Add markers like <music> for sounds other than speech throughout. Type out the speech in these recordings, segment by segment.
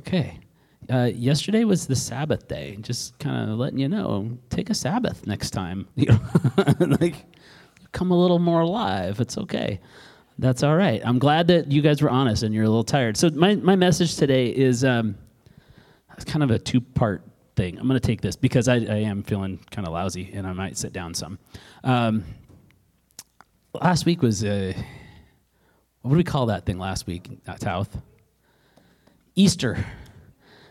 okay. Uh, yesterday was the Sabbath day. Just kind of letting you know, take a Sabbath next time. <laughs> <laughs> Like come a little more alive. It's okay. That's all right. I'm glad that you guys were honest and you're a little tired. So my my message today is um, kind of a two part thing. I'm going to take this because I, I am feeling kind of lousy and I might sit down some. Um, last week was uh, what do we call that thing last week? Not South. Easter.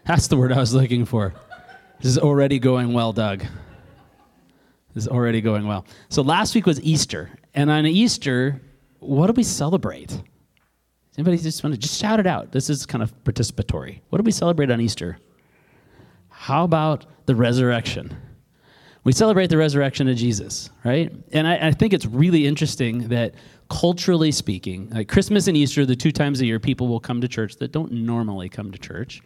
That's the word I was looking for. This is already going well, Doug. This is already going well. So last week was Easter, and on Easter, what do we celebrate? Anybody just want to just shout it out? This is kind of participatory. What do we celebrate on Easter? How about the resurrection? We celebrate the resurrection of Jesus, right? And I, I, think it's really interesting that culturally speaking, like Christmas and Easter, the two times a year people will come to church that don't normally come to church.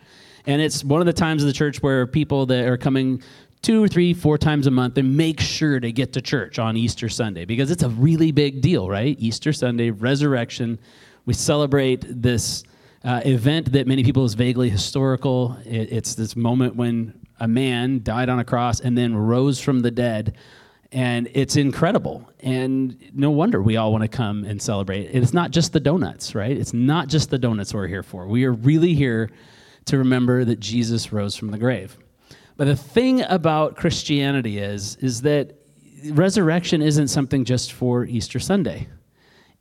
And it's one of the times of the church where people that are coming two, three, four times a month, they make sure to get to church on Easter Sunday because it's a really big deal, right? Easter Sunday, resurrection. We celebrate this uh, event that many people is vaguely historical. It, it's this moment when a man died on a cross and then rose from the dead. And it's incredible. And no wonder we all want to come and celebrate. It's not just the donuts, right? It's not just the donuts we're here for. We are really here to remember that Jesus rose from the grave. But the thing about Christianity is, is that resurrection isn't something just for Easter Sunday.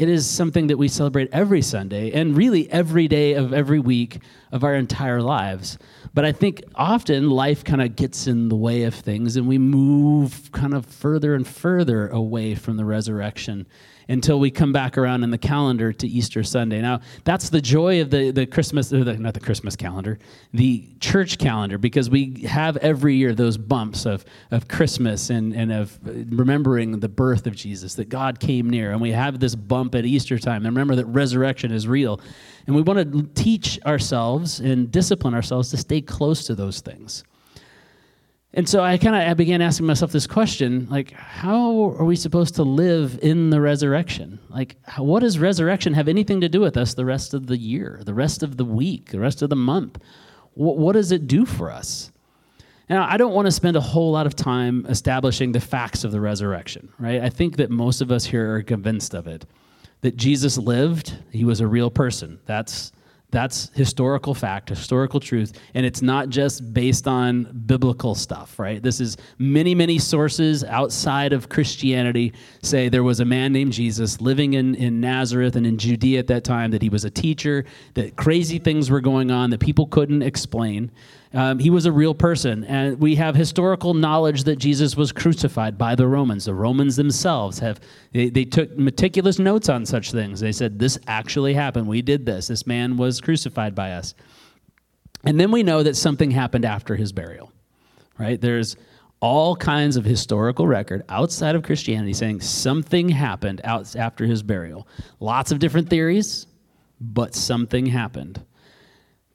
It is something that we celebrate every Sunday and really every day of every week of our entire lives. But I think often life kind of gets in the way of things and we move kind of further and further away from the resurrection until we come back around in the calendar to Easter Sunday. Now, that's the joy of the, the Christmas, the, not the Christmas calendar, the church calendar, because we have every year those bumps of, of Christmas and, and of remembering the birth of Jesus, that God came near. And we have this bump at Easter time. And remember that resurrection is real. And we want to teach ourselves and discipline ourselves to stay close to those things. And so I kind of I began asking myself this question, like, how are we supposed to live in the resurrection? Like, what does resurrection have anything to do with us the rest of the year, the rest of the week, the rest of the month? What, what does it do for us? Now, I don't want to spend a whole lot of time establishing the facts of the resurrection, right? I think that most of us here are convinced of it. That Jesus lived, he was a real person. That's that's historical fact, historical truth, and it's not just based on biblical stuff, right? This is many, many sources outside of Christianity say there was a man named Jesus living in, in Nazareth and in Judea at that time, that he was a teacher, that crazy things were going on that people couldn't explain. Um, he was a real person. And we have historical knowledge that Jesus was crucified by the Romans. The Romans themselves have, they, they took meticulous notes on such things. They said, This actually happened. We did this. This man was crucified by us. And then we know that something happened after his burial, right? There's all kinds of historical record outside of Christianity saying something happened out after his burial. Lots of different theories, but something happened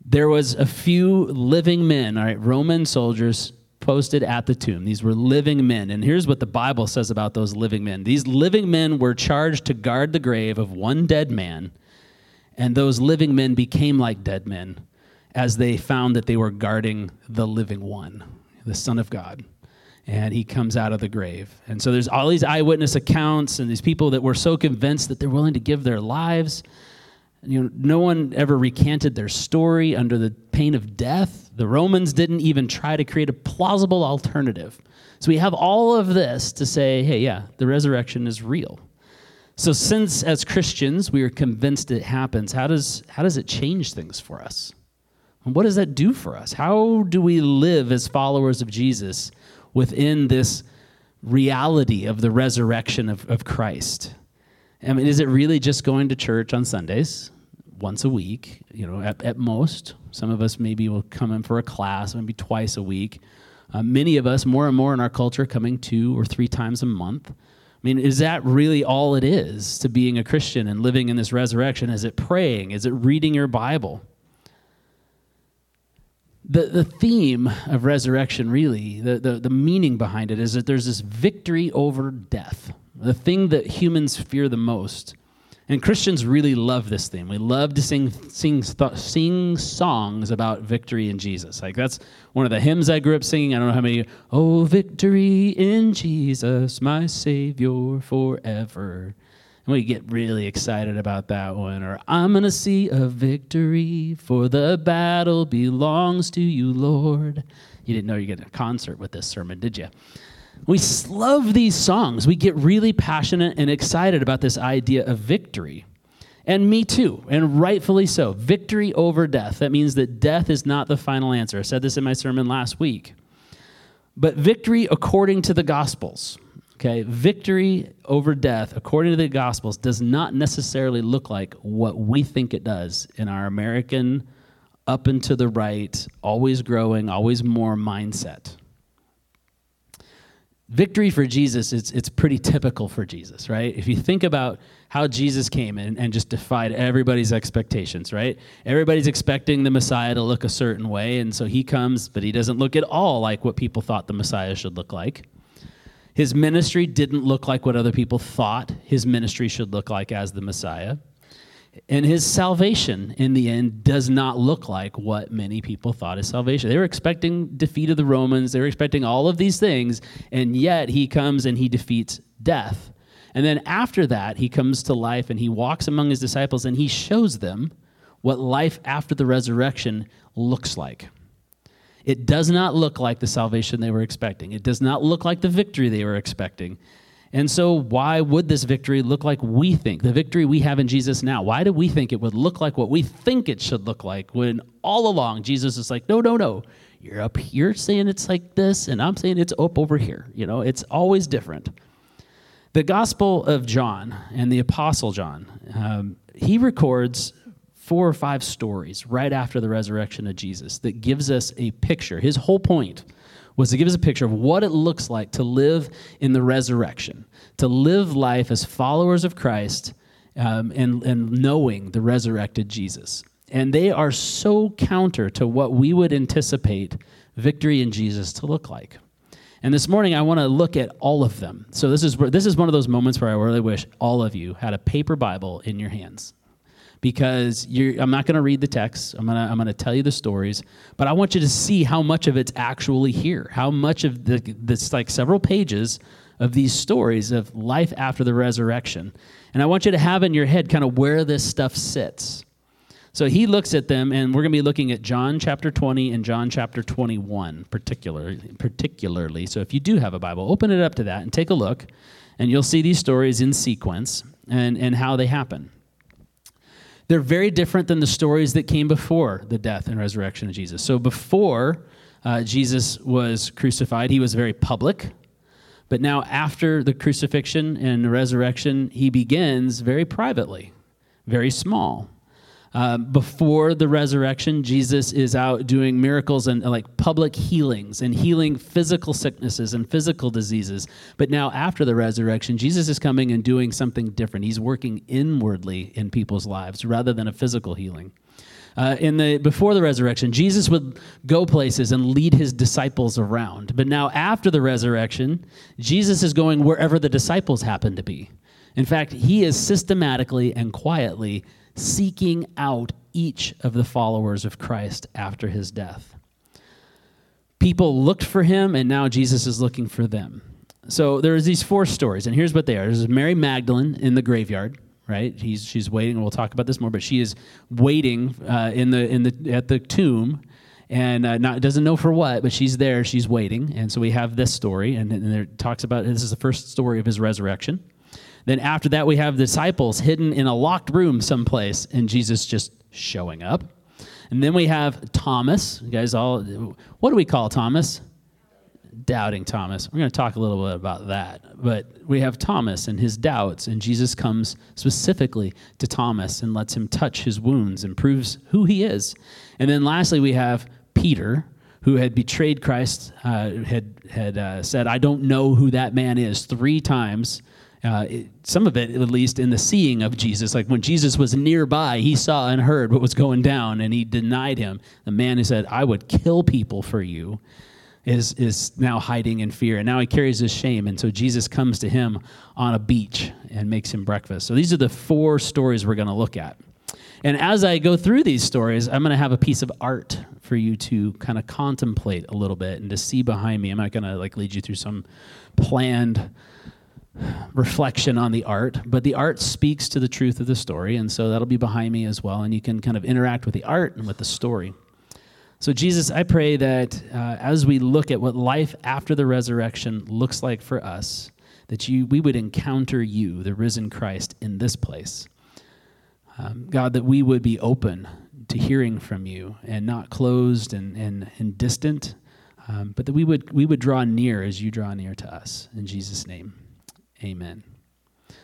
there was a few living men, all right, Roman soldiers posted at the tomb. These were living men. And here's what the Bible says about those living men. These living men were charged to guard the grave of one dead man, and those living men became like dead men as they found that they were guarding the living one, the Son of God. And he comes out of the grave. And so there's all these eyewitness accounts and these people that were so convinced that they're willing to give their lives you know, no one ever recanted their story under the pain of death. The Romans didn't even try to create a plausible alternative. So we have all of this to say, hey, yeah, the resurrection is real. So since as Christians we are convinced it happens, how does how does it change things for us? And what does that do for us? How do we live as followers of Jesus within this reality of the resurrection of, of Christ? I mean, is it really just going to church on Sundays, once a week, you know, at, at most? Some of us maybe will come in for a class, maybe twice a week. Uh, many of us, more and more in our culture, coming two or three times a month. I mean, is that really all it is to being a Christian and living in this resurrection? Is it praying? Is it reading your Bible? The, the theme of resurrection, really, the, the, the meaning behind it is that there's this victory over death the thing that humans fear the most And Christians really love this theme. We love to sing, sing, sing songs about victory in Jesus. Like that's one of the hymns I grew up singing. I don't know how many. Oh, victory in Jesus, my Savior forever. And we get really excited about that one. Or I'm to see a victory, for the battle belongs to you, Lord. You didn't know you get a concert with this sermon, did you? We love these songs. We get really passionate and excited about this idea of victory. And me too, and rightfully so. Victory over death. That means that death is not the final answer. I said this in my sermon last week. But victory according to the Gospels. Okay, victory over death, according to the Gospels, does not necessarily look like what we think it does in our American, up and to the right, always growing, always more mindset. Victory for Jesus, it's, it's pretty typical for Jesus, right? If you think about how Jesus came in and just defied everybody's expectations, right? Everybody's expecting the Messiah to look a certain way, and so he comes, but he doesn't look at all like what people thought the Messiah should look like. His ministry didn't look like what other people thought his ministry should look like as the Messiah. And his salvation, in the end, does not look like what many people thought is salvation. They were expecting defeat of the Romans, they were expecting all of these things, and yet he comes and he defeats death. And then after that, he comes to life and he walks among his disciples and he shows them what life after the resurrection looks like. It does not look like the salvation they were expecting. It does not look like the victory they were expecting. And so, why would this victory look like we think? The victory we have in Jesus now. Why do we think it would look like what we think it should look like when all along Jesus is like, no, no, no. You're up here saying it's like this, and I'm saying it's up over here. You know, it's always different. The Gospel of John and the Apostle John, um, he records four or five stories right after the resurrection of Jesus that gives us a picture. His whole point was to give us a picture of what it looks like to live in the resurrection, to live life as followers of Christ um, and, and knowing the resurrected Jesus. And they are so counter to what we would anticipate victory in Jesus to look like. And this morning, I want to look at all of them. So this is this is one of those moments where I really wish all of you had a paper Bible in your hands because I'm not going to read the text. I'm going to I'm going to tell you the stories, but I want you to see how much of it's actually here. How much of the this like several pages of these stories of life after the resurrection. And I want you to have in your head kind of where this stuff sits. So he looks at them, and we're going to be looking at John chapter 20 and John chapter 21 particularly. particularly. So if you do have a Bible, open it up to that and take a look, and you'll see these stories in sequence and, and how they happen. They're very different than the stories that came before the death and resurrection of Jesus. So before uh, Jesus was crucified, he was very public. But now, after the crucifixion and the resurrection, he begins very privately, very small. Uh, before the resurrection, Jesus is out doing miracles and uh, like public healings and healing physical sicknesses and physical diseases. But now, after the resurrection, Jesus is coming and doing something different. He's working inwardly in people's lives rather than a physical healing. Uh, in the before the resurrection, Jesus would go places and lead his disciples around. But now, after the resurrection, Jesus is going wherever the disciples happen to be. In fact, he is systematically and quietly seeking out each of the followers of Christ after his death. People looked for him, and now Jesus is looking for them. So there's these four stories, and here's what they are. There's Mary Magdalene in the graveyard, right? He's, she's waiting. And we'll talk about this more, but she is waiting uh, in the, in the, at the tomb and uh, not doesn't know for what, but she's there. She's waiting, and so we have this story, and, and it talks about this is the first story of his resurrection. Then after that, we have disciples hidden in a locked room someplace, and Jesus just showing up. And then we have Thomas. You guys all, what do we call Thomas? Doubting Thomas. We're going to talk a little bit about that. But we have Thomas and his doubts, and Jesus comes specifically to Thomas and lets him touch his wounds and proves who he is. And then lastly, we have Peter, who had betrayed Christ, uh, had, had uh, said, I don't know who that man is, three times uh, some of it at least in the seeing of Jesus. Like when Jesus was nearby, he saw and heard what was going down, and he denied him. The man who said, I would kill people for you. is, is now hiding in fear. And now he carries his shame. And so Jesus comes to him on a beach and makes him breakfast. So these are the four stories we're going to look at. And as I go through these stories, I'm going to have a piece of art for you to kind of contemplate a little bit and to see behind me. I'm not going to like lead you through some planned reflection on the art, but the art speaks to the truth of the story, and so that'll be behind me as well, and you can kind of interact with the art and with the story. So, Jesus, I pray that uh, as we look at what life after the resurrection looks like for us, that you, we would encounter you, the risen Christ, in this place. Um, God, that we would be open to hearing from you and not closed and, and, and distant, um, but that we would, we would draw near as you draw near to us. In Jesus' name, amen.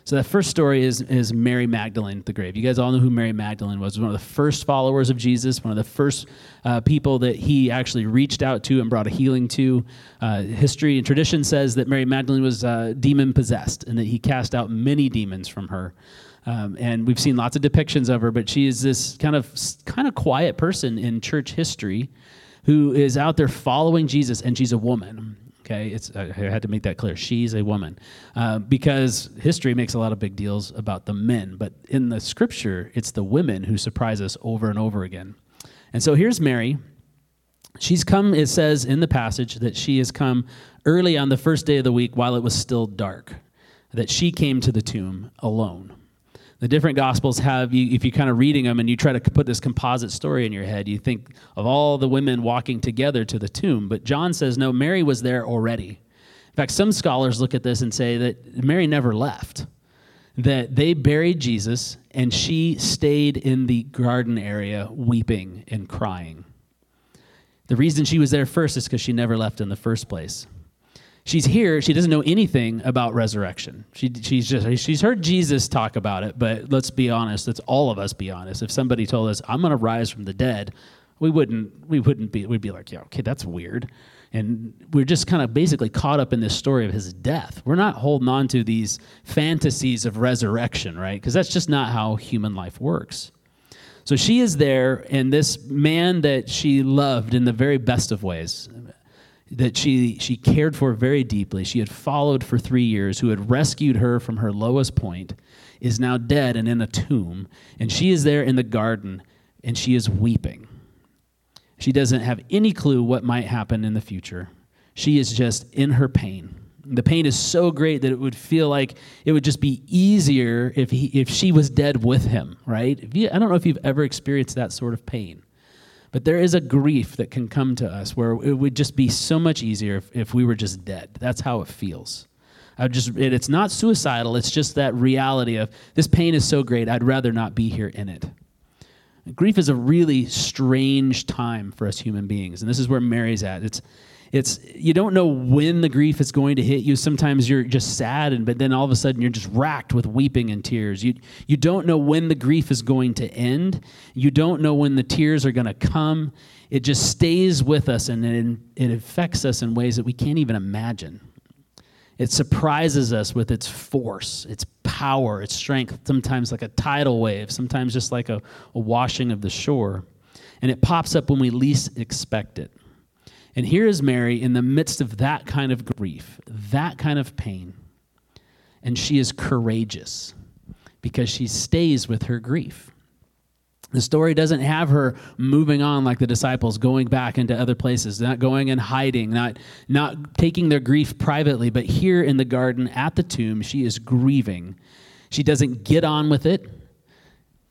So that first story is, is Mary Magdalene at the grave. You guys all know who Mary Magdalene was. One of the first followers of Jesus, one of the first uh, people that he actually reached out to and brought a healing to. Uh, history and tradition says that Mary Magdalene was uh, demon possessed and that he cast out many demons from her. Um, and we've seen lots of depictions of her, but she is this kind of kind of quiet person in church history who is out there following Jesus, and she's a woman. Okay, it's I had to make that clear. She's a woman uh, because history makes a lot of big deals about the men, but in the scripture, it's the women who surprise us over and over again. And so here's Mary. She's come. It says in the passage that she has come early on the first day of the week while it was still dark. That she came to the tomb alone the different gospels have you if you're kind of reading them and you try to put this composite story in your head you think of all the women walking together to the tomb but john says no mary was there already. In fact some scholars look at this and say that mary never left that they buried jesus and she stayed in the garden area weeping and crying. The reason she was there first is because she never left in the first place she's here. She doesn't know anything about resurrection. She, she's just she's heard jesus talk about it but let's be honest let's all of us be honest. If somebody told us i'm going to rise from the dead we wouldn't we wouldn't be we'd be like yeah okay that's weird. And we're just kind of basically caught up in this story of his death. We're not holding on to these fantasies of resurrection right? Because that's just not how human life works. So she is there and this man that she loved in the very best of ways that she, she cared for very deeply, she had followed for three years, who had rescued her from her lowest point, is now dead and in a tomb. And she is there in the garden and she is weeping. She doesn't have any clue what might happen in the future. She is just in her pain. The pain is so great that it would feel like it would just be easier if, he, if she was dead with him, right? You, I don't know if you've ever experienced that sort of pain. But there is a grief that can come to us where it would just be so much easier if, if we were just dead. That's how it feels. I just it, it's not suicidal, it's just that reality of this pain is so great, I'd rather not be here in it. Grief is a really strange time for us human beings, and this is where Mary's at. It's it's you don't know when the grief is going to hit you. Sometimes you're just sad and but then all of a sudden you're just racked with weeping and tears. You you don't know when the grief is going to end. You don't know when the tears are going to come. It just stays with us and it, it affects us in ways that we can't even imagine. It surprises us with its force its power its strength sometimes like a tidal wave sometimes just like a, a washing of the shore. And it pops up when we least expect it and here is Mary in the midst of that kind of grief, that kind of pain. And she is courageous because she stays with her grief. The story doesn't have her moving on like the disciples, going back into other places, not going and hiding, not, not taking their grief privately, but here in the garden at the tomb, she is grieving. She doesn't get on with it,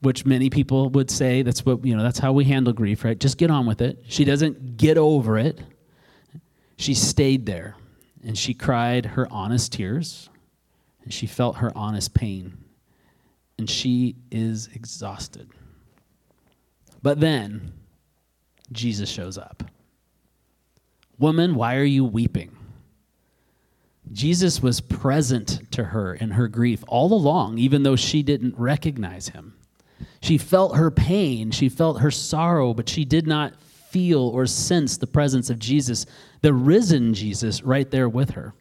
which many people would say that's what, you know, that's how we handle grief, right? Just get on with it. She doesn't get over it. She stayed there and she cried her honest tears and she felt her honest pain. And she is exhausted. But then Jesus shows up. Woman, why are you weeping? Jesus was present to her in her grief all along, even though she didn't recognize him. She felt her pain, she felt her sorrow, but she did not feel or sense the presence of Jesus, the risen Jesus, right there with her.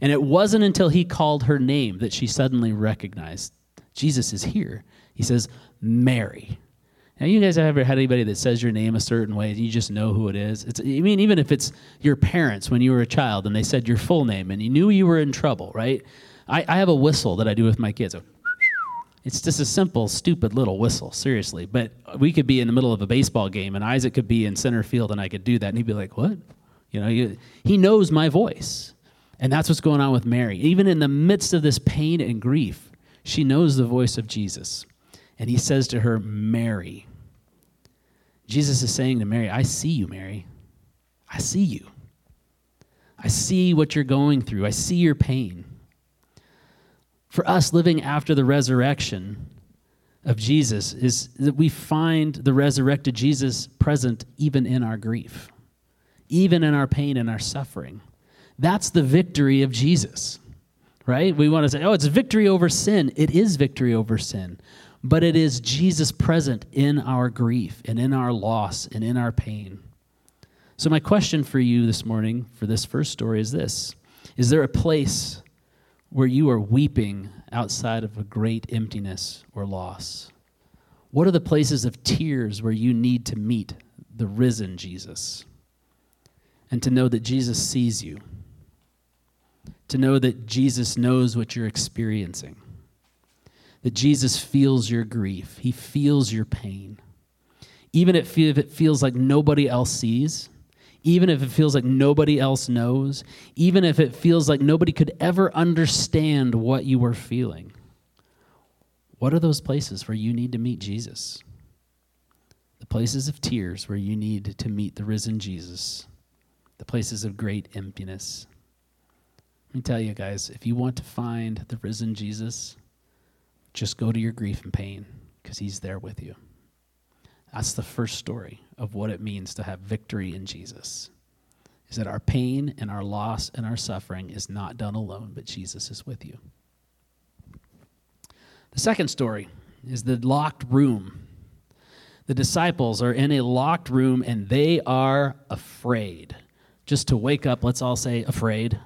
And it wasn't until he called her name that she suddenly recognized Jesus is here. He says, Mary. Now, you guys have ever had anybody that says your name a certain way and you just know who it is? It's, I mean, even if it's your parents when you were a child and they said your full name and you knew you were in trouble, right? I, I have a whistle that I do with my kids. It's just a simple, stupid little whistle, seriously. But we could be in the middle of a baseball game and Isaac could be in center field and I could do that and he'd be like, what? You know, he, he knows my voice. And that's what's going on with Mary. Even in the midst of this pain and grief, she knows the voice of Jesus. And he says to her, Mary. Jesus is saying to Mary, I see you, Mary. I see you. I see what you're going through. I see your pain. For us, living after the resurrection of Jesus is that we find the resurrected Jesus present even in our grief, even in our pain and our suffering. That's the victory of Jesus, right? We want to say, oh, it's victory over sin. It is victory over sin but it is Jesus present in our grief and in our loss and in our pain. So, my question for you this morning for this first story is this Is there a place where you are weeping outside of a great emptiness or loss? What are the places of tears where you need to meet the risen Jesus? And to know that Jesus sees you, to know that Jesus knows what you're experiencing that Jesus feels your grief, He feels your pain. Even if it feels like nobody else sees, even if it feels like nobody else knows, even if it feels like nobody could ever understand what you were feeling. What are those places where you need to meet Jesus? The places of tears where you need to meet the risen Jesus, the places of great emptiness. Let me tell you guys, if you want to find the risen Jesus, just go to your grief and pain because He's there with you. That's the first story of what it means to have victory in Jesus. Is that our pain and our loss and our suffering is not done alone, but Jesus is with you. The second story is the locked room. The disciples are in a locked room and they are afraid. Just to wake up, let's all say afraid.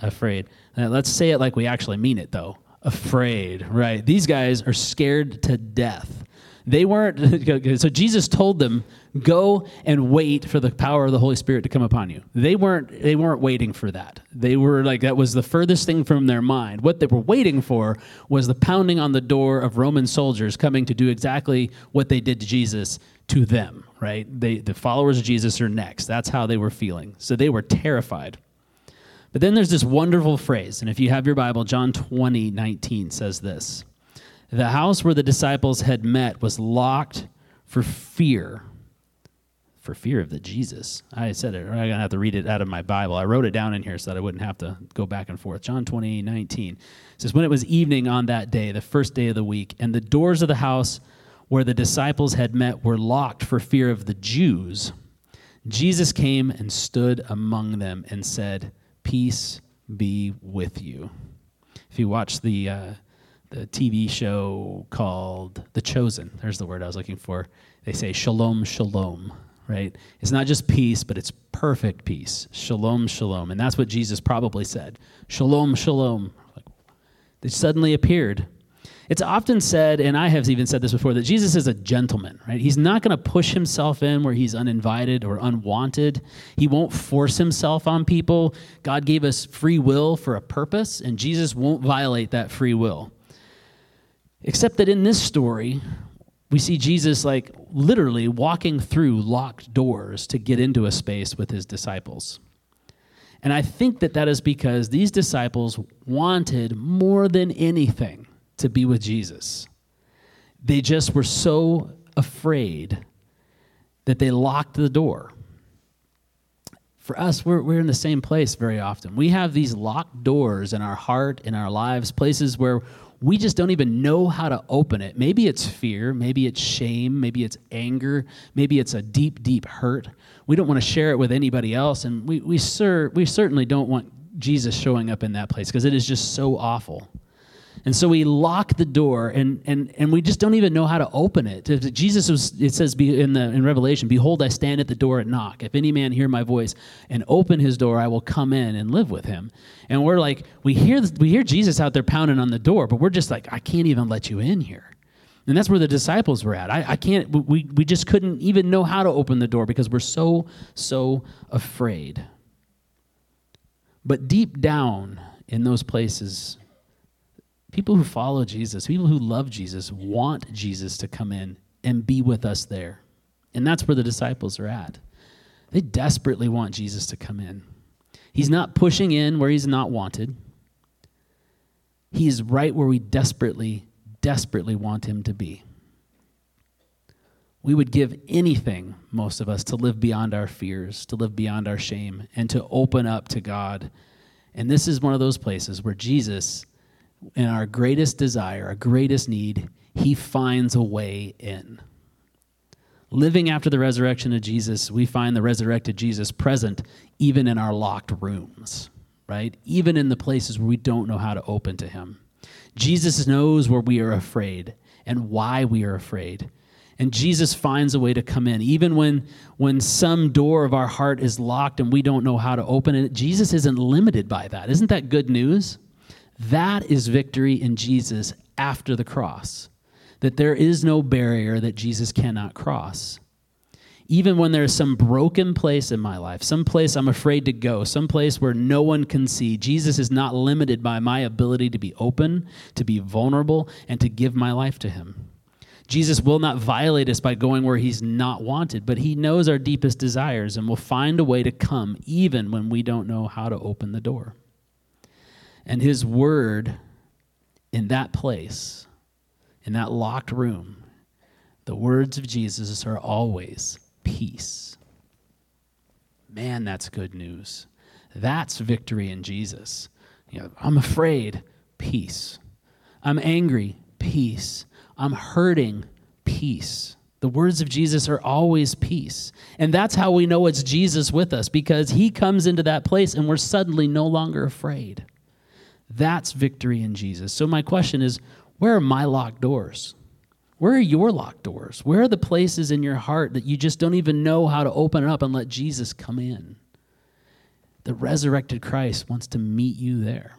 Afraid. Now, let's say it like we actually mean it, though afraid, right? These guys are scared to death. They weren't, <laughs> so Jesus told them, go and wait for the power of the Holy Spirit to come upon you. They weren't, they weren't waiting for that. They were like, that was the furthest thing from their mind. What they were waiting for was the pounding on the door of Roman soldiers coming to do exactly what they did to Jesus to them, right? They, the followers of Jesus are next. That's how they were feeling. So they were terrified. But then there's this wonderful phrase, and if you have your Bible, John 20, 19 says this The house where the disciples had met was locked for fear. For fear of the Jesus. I said it, I'm going to have to read it out of my Bible. I wrote it down in here so that I wouldn't have to go back and forth. John 20, 19 says, When it was evening on that day, the first day of the week, and the doors of the house where the disciples had met were locked for fear of the Jews, Jesus came and stood among them and said, peace be with you. If you watch the uh, the TV show called The Chosen, there's the word I was looking for. They say shalom, shalom, right? It's not just peace, but it's perfect peace. Shalom, shalom. And that's what Jesus probably said. Shalom, shalom. They suddenly appeared it's often said, and I have even said this before, that Jesus is a gentleman, right? He's not going to push himself in where he's uninvited or unwanted. He won't force himself on people. God gave us free will for a purpose, and Jesus won't violate that free will. Except that in this story, we see Jesus like literally walking through locked doors to get into a space with his disciples. And I think that that is because these disciples wanted more than anything to be with Jesus. They just were so afraid that they locked the door. For us, we're, we're in the same place very often. We have these locked doors in our heart, in our lives, places where we just don't even know how to open it. Maybe it's fear, maybe it's shame, maybe it's anger, maybe it's a deep, deep hurt. We don't want to share it with anybody else, and we, we, cer- we certainly don't want Jesus showing up in that place because it is just so awful. And so we lock the door and, and, and we just don't even know how to open it. Jesus was, it says in, the, in Revelation, Behold, I stand at the door and knock. If any man hear my voice and open his door, I will come in and live with him. And we're like, we hear, we hear Jesus out there pounding on the door, but we're just like, I can't even let you in here. And that's where the disciples were at. I, I can't, we, we just couldn't even know how to open the door because we're so, so afraid. But deep down in those places, people who follow Jesus, people who love Jesus, want Jesus to come in and be with us there. And that's where the disciples are at. They desperately want Jesus to come in. He's not pushing in where he's not wanted. He is right where we desperately desperately want him to be. We would give anything, most of us, to live beyond our fears, to live beyond our shame, and to open up to God. And this is one of those places where Jesus, in our greatest desire, our greatest need, he finds a way in. Living after the resurrection of Jesus, we find the resurrected Jesus present even in our locked rooms, right? Even in the places where we don't know how to open to him. Jesus knows where we are afraid and why we are afraid. And Jesus finds a way to come in. Even when, when some door of our heart is locked and we don't know how to open it, Jesus isn't limited by that. Isn't that good news? That is victory in Jesus after the cross. That there is no barrier that Jesus cannot cross even when there's some broken place in my life, some place I'm afraid to go, some place where no one can see, Jesus is not limited by my ability to be open, to be vulnerable, and to give my life to Him. Jesus will not violate us by going where He's not wanted, but He knows our deepest desires and will find a way to come even when we don't know how to open the door. And His Word in that place, in that locked room, the words of Jesus are always peace. Man, that's good news. That's victory in Jesus. You know, I'm afraid, peace. I'm angry, peace. I'm hurting, peace. The words of Jesus are always peace. And that's how we know it's Jesus with us because he comes into that place and we're suddenly no longer afraid. That's victory in Jesus. So, my question is where are my locked doors? Where are your locked doors? Where are the places in your heart that you just don't even know how to open up and let Jesus come in? The resurrected Christ wants to meet you there.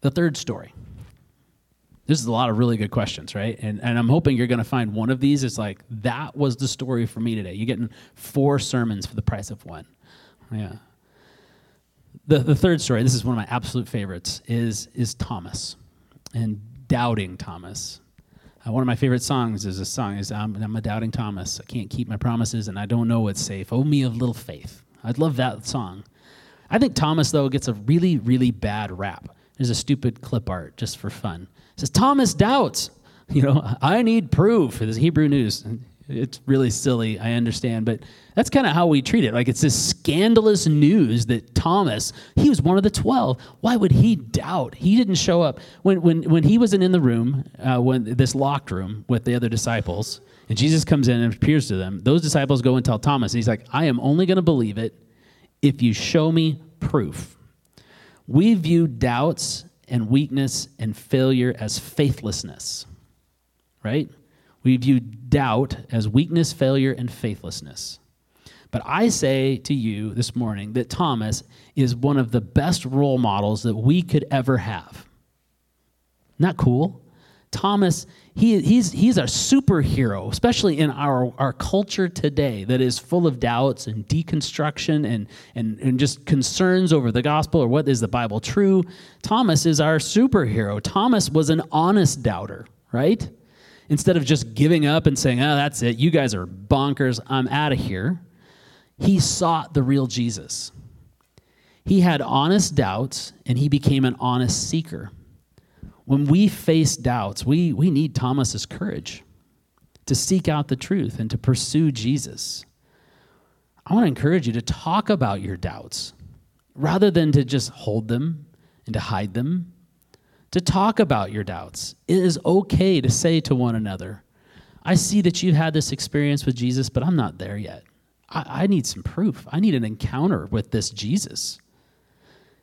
The third story. This is a lot of really good questions, right? And, and I'm hoping you're going to find one of these is like, that was the story for me today. You're getting four sermons for the price of one. Yeah. The, the third story, this is one of my absolute favorites, is, is Thomas. And doubting Thomas. Uh, one of my favorite songs is a song is I'm, I'm, a doubting Thomas. I can't keep my promises and I don't know what's safe. Oh me of little faith. I'd love that song. I think Thomas though gets a really really bad rap. There's a stupid clip art just for fun. It says Thomas doubts. <laughs> You know, I need proof. This Hebrew news it's really silly, I understand, but that's kind of how we treat it. Like it's this scandalous news that Thomas, he was one of the 12. Why would he doubt? He didn't show up. When, when, when he wasn't in the room, uh, when this locked room with the other disciples, and Jesus comes in and appears to them, those disciples go and tell Thomas, and he's like, I am only going to believe it if you show me proof. We view doubts and weakness and failure as faithlessness, right? We view doubt as weakness, failure, and faithlessness. But I say to you this morning that Thomas is one of the best role models that we could ever have. Not cool? Thomas, he, he's, he's a superhero, especially in our, our culture today that is full of doubts and deconstruction and, and, and just concerns over the gospel or what is the Bible true. Thomas is our superhero. Thomas was an honest doubter, right? Instead of just giving up and saying, oh, that's it, you guys are bonkers, I'm out of here, he sought the real Jesus. He had honest doubts and he became an honest seeker. When we face doubts, we, we need Thomas's courage to seek out the truth and to pursue Jesus. I want to encourage you to talk about your doubts rather than to just hold them and to hide them to talk about your doubts. It is okay to say to one another, I see that you've had this experience with Jesus, but I'm not there yet. I, I, need some proof. I need an encounter with this Jesus.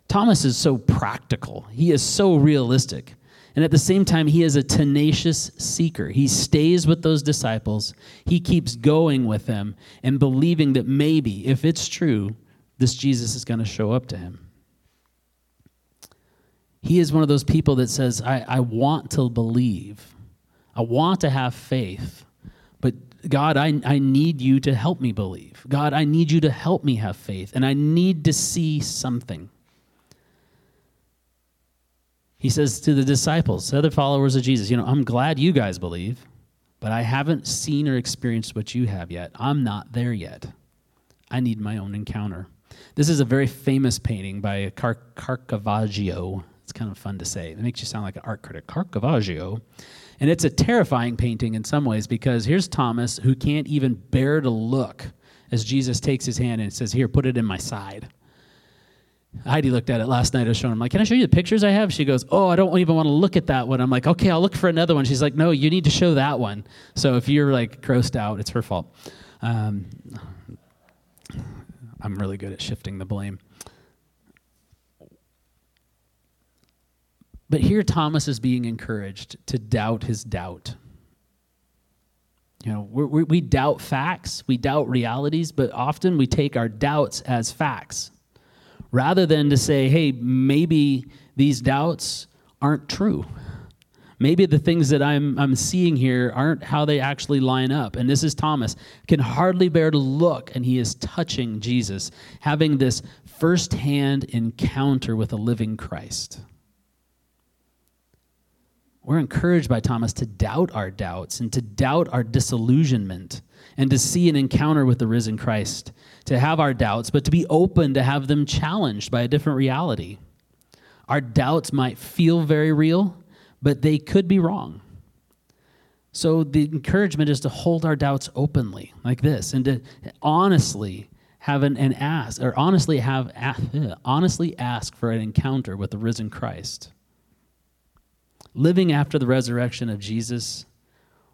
Thomas is so practical, he is so realistic. And at the same time, he is a tenacious seeker. He stays with those disciples, he keeps going with them and believing that maybe, if it's true, this Jesus is going to show up to him. He is one of those people that says, I, I want to believe, I want to have faith, but God, I, I need you to help me believe. God, I need you to help me have faith, and I need to see something. He says to the disciples, to other followers of Jesus, You know, I'm glad you guys believe, but I haven't seen or experienced what you have yet. I'm not there yet. I need my own encounter. This is a very famous painting by Car- Caravaggio. Kind of fun to say. It makes you sound like an art critic. Caravaggio. And it's a terrifying painting in some ways because here's Thomas who can't even bear to look as Jesus takes his hand and says, Here, put it in my side. Heidi looked at it last night. I was showing him, like, Can I show you the pictures I have? She goes, Oh, I don't even want to look at that one. I'm like, Okay, I'll look for another one. She's like, No, you need to show that one. So if you're like grossed out, it's her fault. Um, I'm really good at shifting the blame. But here Thomas is being encouraged to doubt his doubt. You know, we we doubt facts, we doubt realities, but often we take our doubts as facts rather than to say, hey, maybe these doubts aren't true. Maybe the things that I'm, I'm seeing here aren't how they actually line up. And this is Thomas, can hardly bear to look, and he is touching Jesus, having this firsthand encounter with a living Christ. We're encouraged by Thomas to doubt our doubts and to doubt our disillusionment and to see an encounter with the risen Christ, to have our doubts, but to be open to have them challenged by a different reality. Our doubts might feel very real, but they could be wrong. So the encouragement is to hold our doubts openly, like this, and to honestly have an, an ask, or honestly have <laughs> honestly ask for an encounter with the risen Christ living after the resurrection of Jesus,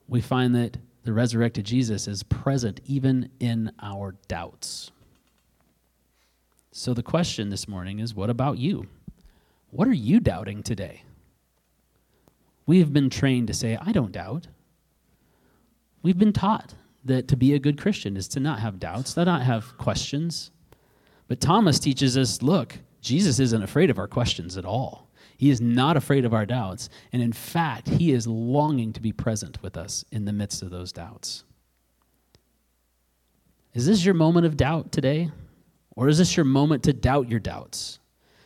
we find that the resurrected Jesus is present even in our doubts. So the question this morning is what about you? What are you doubting today? We have been trained to say, I don't doubt. We've been taught that to be a good Christian is to not have doubts, to not have questions. But Thomas teaches us look, Jesus isn't afraid of our questions at all. He is not afraid of our doubts. And in fact, He is longing to be present with us in the midst of those doubts. Is this your moment of doubt today? Or is this your moment to doubt your doubts,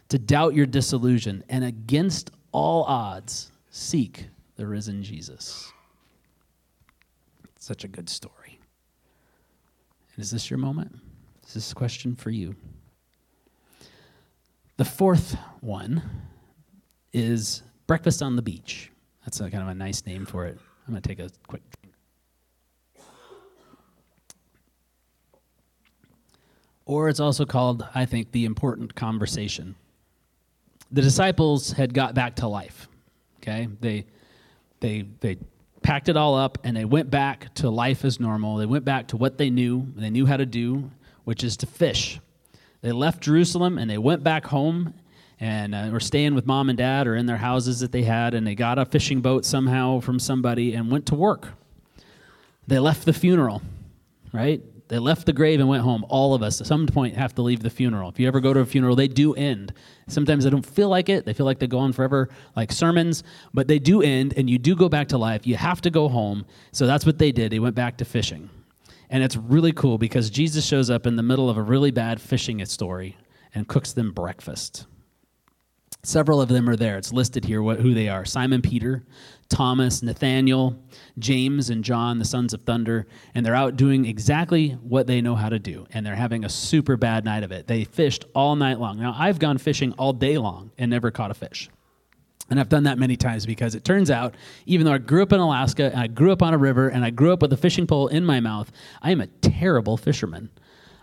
to doubt your disillusion, and against all odds, seek the risen Jesus? Such a good story. And is this your moment? Is this a question for you? The fourth one is Breakfast on the Beach. That's a, kind of a nice name for it. I'm going to take a quick drink. Or it's also called, I think, the important conversation. The disciples had got back to life. Okay? They they they packed it all up and they went back to life as normal. They went back to what they knew, they knew how to do, which is to fish. They left Jerusalem and they went back home and uh, were staying with mom and dad or in their houses that they had, and they got a fishing boat somehow from somebody and went to work. They left the funeral, right? They left the grave and went home. All of us at some point have to leave the funeral. If you ever go to a funeral, they do end. Sometimes they don't feel like it. They feel like they go on forever, like sermons, but they do end, and you do go back to life. You have to go home. So that's what they did. They went back to fishing. And it's really cool because Jesus shows up in the middle of a really bad fishing story and cooks them breakfast. Several of them are there. It's listed here what, who they are Simon Peter, Thomas, Nathaniel, James, and John, the sons of thunder. And they're out doing exactly what they know how to do. And they're having a super bad night of it. They fished all night long. Now, I've gone fishing all day long and never caught a fish. And I've done that many times because it turns out, even though I grew up in Alaska and I grew up on a river and I grew up with a fishing pole in my mouth, I am a terrible fisherman.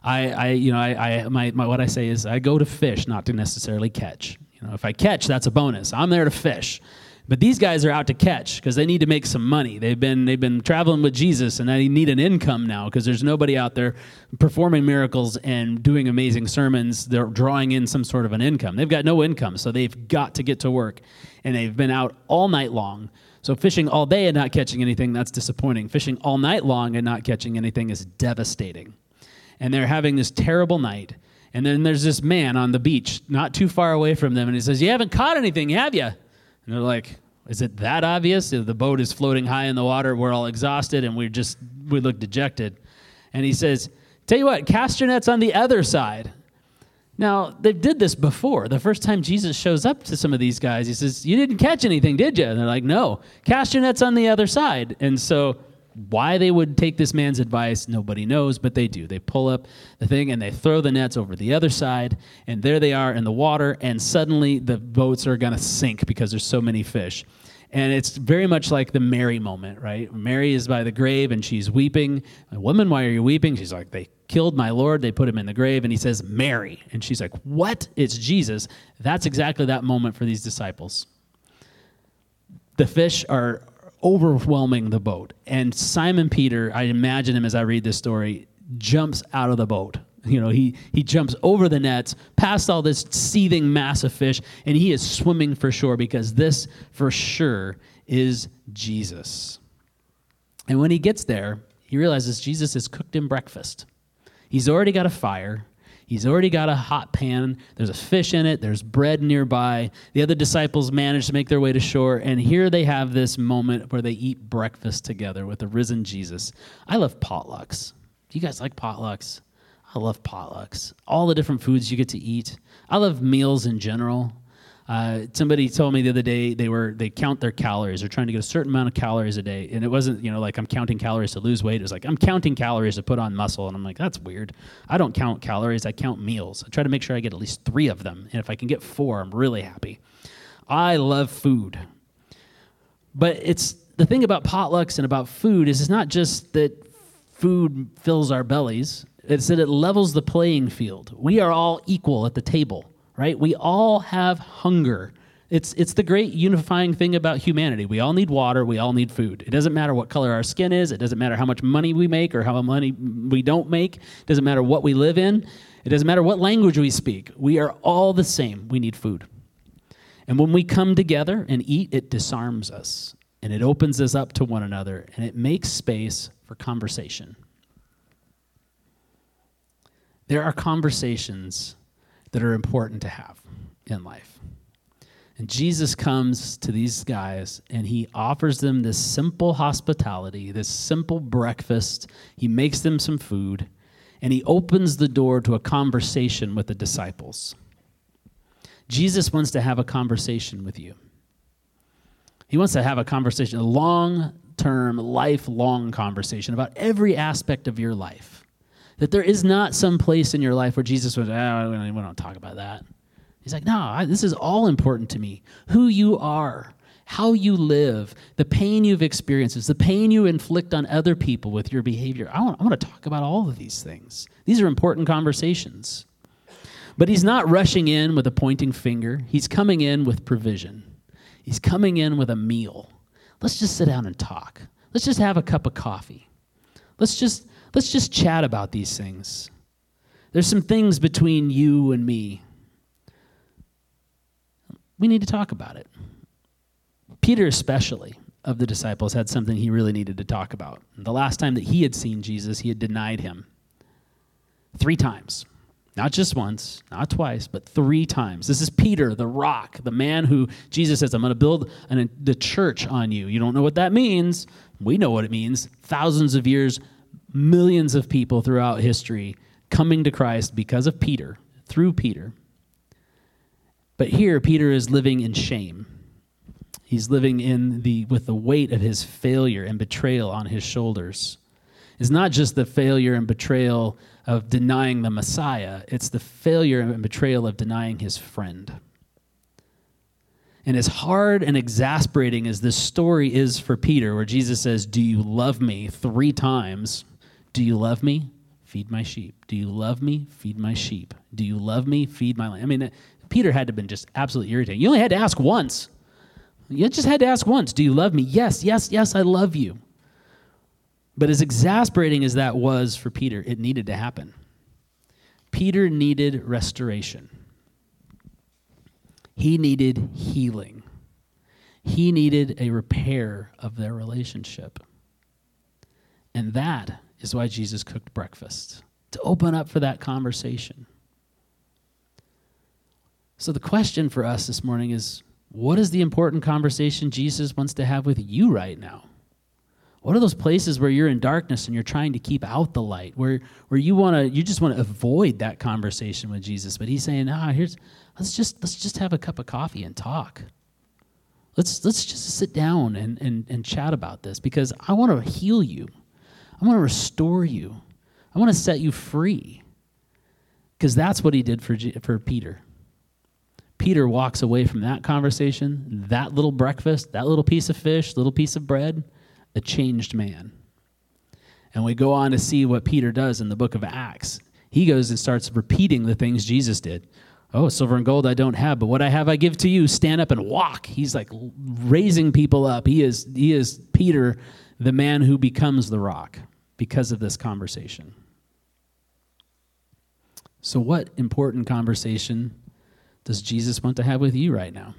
I, I you know, I, I my, my, what I say is I go to fish, not to necessarily catch. Know, if I catch, that's a bonus. I'm there to fish. But these guys are out to catch because they need to make some money. They've been they've been traveling with Jesus and they need an income now because there's nobody out there performing miracles and doing amazing sermons. They're drawing in some sort of an income. They've got no income, so they've got to get to work. And they've been out all night long. So fishing all day and not catching anything, that's disappointing. Fishing all night long and not catching anything is devastating. And they're having this terrible night And then there's this man on the beach, not too far away from them, and he says, You haven't caught anything, have you? And they're like, Is it that obvious? The boat is floating high in the water. We're all exhausted and we just we look dejected. And he says, Tell you what, cast your nets on the other side. Now, they did this before. The first time Jesus shows up to some of these guys, he says, You didn't catch anything, did you? And they're like, No, cast your nets on the other side. And so why they would take this man's advice, nobody knows, but they do. They pull up the thing and they throw the nets over the other side, and there they are in the water, and suddenly the boats are going to sink because there's so many fish. And it's very much like the Mary moment, right? Mary is by the grave and she's weeping. Woman, why are you weeping? She's like, They killed my Lord. They put him in the grave. And he says, Mary. And she's like, What? It's Jesus. That's exactly that moment for these disciples. The fish are overwhelming the boat. And Simon Peter, I imagine him as I read this story, jumps out of the boat. You know, he, he jumps over the nets, past all this seething mass of fish, and he is swimming for shore because this, for sure, is Jesus. And when he gets there, he realizes Jesus has cooked him breakfast. He's already got a fire. He's already got a hot pan. There's a fish in it. There's bread nearby. The other disciples manage to make their way to shore, and here they have this moment where they eat breakfast together with the risen Jesus. I love potlucks. Do you guys like potlucks? I love potlucks. All the different foods you get to eat. I love meals in general. Uh, somebody told me the other day they were they count their calories. They're trying to get a certain amount of calories a day, and it wasn't you know like I'm counting calories to lose weight. It was like I'm counting calories to put on muscle, and I'm like that's weird. I don't count calories. I count meals. I try to make sure I get at least three of them, and if I can get four, I'm really happy. I love food, but it's the thing about potlucks and about food is it's not just that food fills our bellies. It's that it levels the playing field. We are all equal at the table right? We all have hunger. It's, it's the great unifying thing about humanity. We all need water. We all need food. It doesn't matter what color our skin is. It doesn't matter how much money we make or how much money we don't make. It doesn't matter what we live in. It doesn't matter what language we speak. We are all the same. We need food. And when we come together and eat, it disarms us and it opens us up to one another and it makes space for conversation. There are conversations that are important to have in life. And Jesus comes to these guys and he offers them this simple hospitality, this simple breakfast. He makes them some food and he opens the door to a conversation with the disciples. Jesus wants to have a conversation with you. He wants to have a conversation, a long term, lifelong conversation about every aspect of your life. That there is not some place in your life where Jesus was, oh, we don't talk about that. He's like, no, I, this is all important to me. Who you are, how you live, the pain you've experienced, the pain you inflict on other people with your behavior. I want, I want to talk about all of these things. These are important conversations. But he's not rushing in with a pointing finger, he's coming in with provision. He's coming in with a meal. Let's just sit down and talk. Let's just have a cup of coffee. Let's just Let's just chat about these things. There's some things between you and me. We need to talk about it. Peter, especially, of the disciples, had something he really needed to talk about. The last time that he had seen Jesus, he had denied him three times. Not just once, not twice, but three times. This is Peter, the rock, the man who Jesus says, I'm going to build an, the church on you. You don't know what that means. We know what it means. Thousands of years millions of people throughout history coming to Christ because of Peter, through Peter. But here, Peter is living in shame. He's living in the, with the weight of his failure and betrayal on his shoulders. It's not just the failure and betrayal of denying the Messiah, it's the failure and betrayal of denying his friend. And as hard and exasperating as this story is for Peter, where Jesus says, Do you love me? three times, do you love me? Feed my sheep. Do you love me? Feed my sheep. Do you love me? Feed my lamb. I mean, uh, Peter had to have been just absolutely irritating. You only had to ask once. You just had to ask once. Do you love me? Yes, yes, yes, I love you. But as exasperating as that was for Peter, it needed to happen. Peter needed restoration. He needed healing. He needed a repair of their relationship. And that is why Jesus cooked breakfast, to open up for that conversation. So, the question for us this morning is what is the important conversation Jesus wants to have with you right now? What are those places where you're in darkness and you're trying to keep out the light, where, where you want to, you just want to avoid that conversation with Jesus? But he's saying, ah, here's, let's just, let's just have a cup of coffee and talk. Let's, let's just sit down and, and, and chat about this because I want to heal you. I want to restore you. I want to set you free. Because that's what he did for, for Peter. Peter walks away from that conversation, that little breakfast, that little piece of fish, little piece of bread, a changed man. And we go on to see what Peter does in the book of Acts. He goes and starts repeating the things Jesus did. Oh, silver and gold I don't have, but what I have I give to you. Stand up and walk. He's like raising people up. He is he is Peter, the man who becomes the rock because of this conversation. So what important conversation does Jesus want to have with you right now?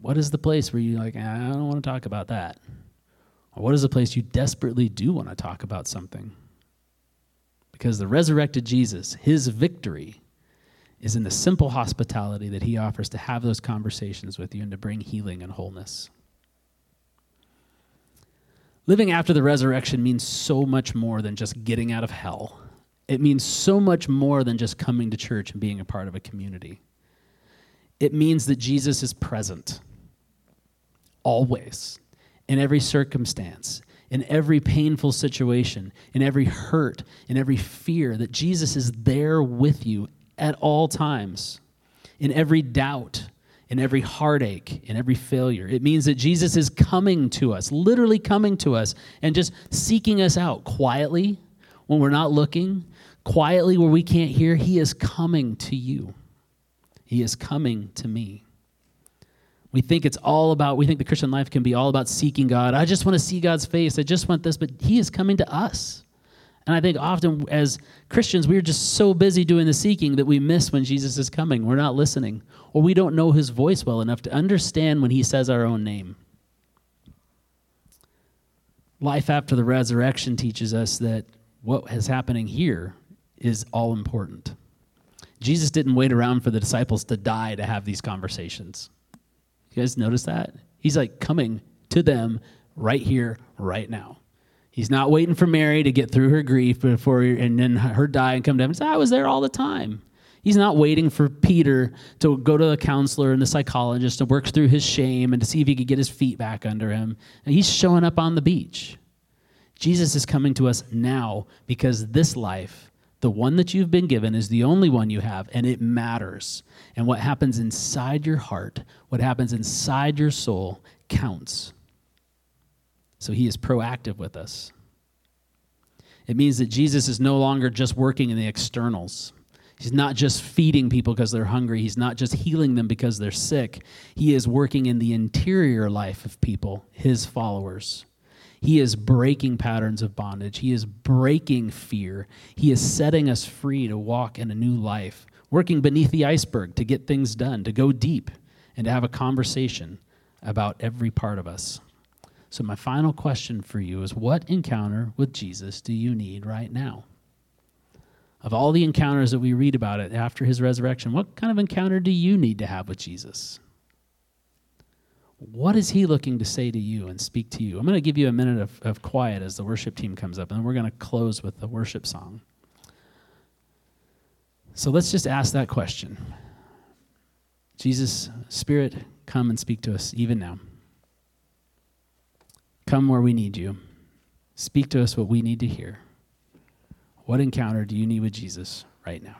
What is the place where you're like, ah, I don't want to talk about that? Or what is the place you desperately do want to talk about something? Because the resurrected Jesus, his victory, is in the simple hospitality that he offers to have those conversations with you and to bring healing and wholeness. Living after the resurrection means so much more than just getting out of hell. It means so much more than just coming to church and being a part of a community. It means that Jesus is present always, in every circumstance, in every painful situation, in every hurt, in every fear, that Jesus is there with you at all times, in every doubt, in every heartache, in every failure. It means that Jesus is coming to us, literally coming to us, and just seeking us out quietly when we're not looking, quietly where we can't hear. He is coming to you, He is coming to me. We think it's all about, we think the Christian life can be all about seeking God. I just want to see God's face. I just want this, but He is coming to us. And I think often as Christians, we're just so busy doing the seeking that we miss when Jesus is coming. We're not listening, or we don't know His voice well enough to understand when He says our own name. Life after the resurrection teaches us that what is happening here is all important. Jesus didn't wait around for the disciples to die to have these conversations. You guys notice that? He's like coming to them right here, right now. He's not waiting for Mary to get through her grief before and then her die and come to him I was there all the time. He's not waiting for Peter to go to the counselor and the psychologist to work through his shame and to see if he could get his feet back under him. And he's showing up on the beach. Jesus is coming to us now because this life the one that you've been given is the only one you have, and it matters. And what happens inside your heart, what happens inside your soul, counts. So he is proactive with us. It means that Jesus is no longer just working in the externals. He's not just feeding people because they're hungry. He's not just healing them because they're sick. He is working in the interior life of people, his followers. He is breaking patterns of bondage. He is breaking fear. He is setting us free to walk in a new life, working beneath the iceberg to get things done, to go deep, and to have a conversation about every part of us. So, my final question for you is what encounter with Jesus do you need right now? Of all the encounters that we read about it after his resurrection, what kind of encounter do you need to have with Jesus? What is he looking to say to you and speak to you? I'm going to give you a minute of, of quiet as the worship team comes up, and then we're going to close with the worship song. So let's just ask that question Jesus, Spirit, come and speak to us even now. Come where we need you. Speak to us what we need to hear. What encounter do you need with Jesus right now?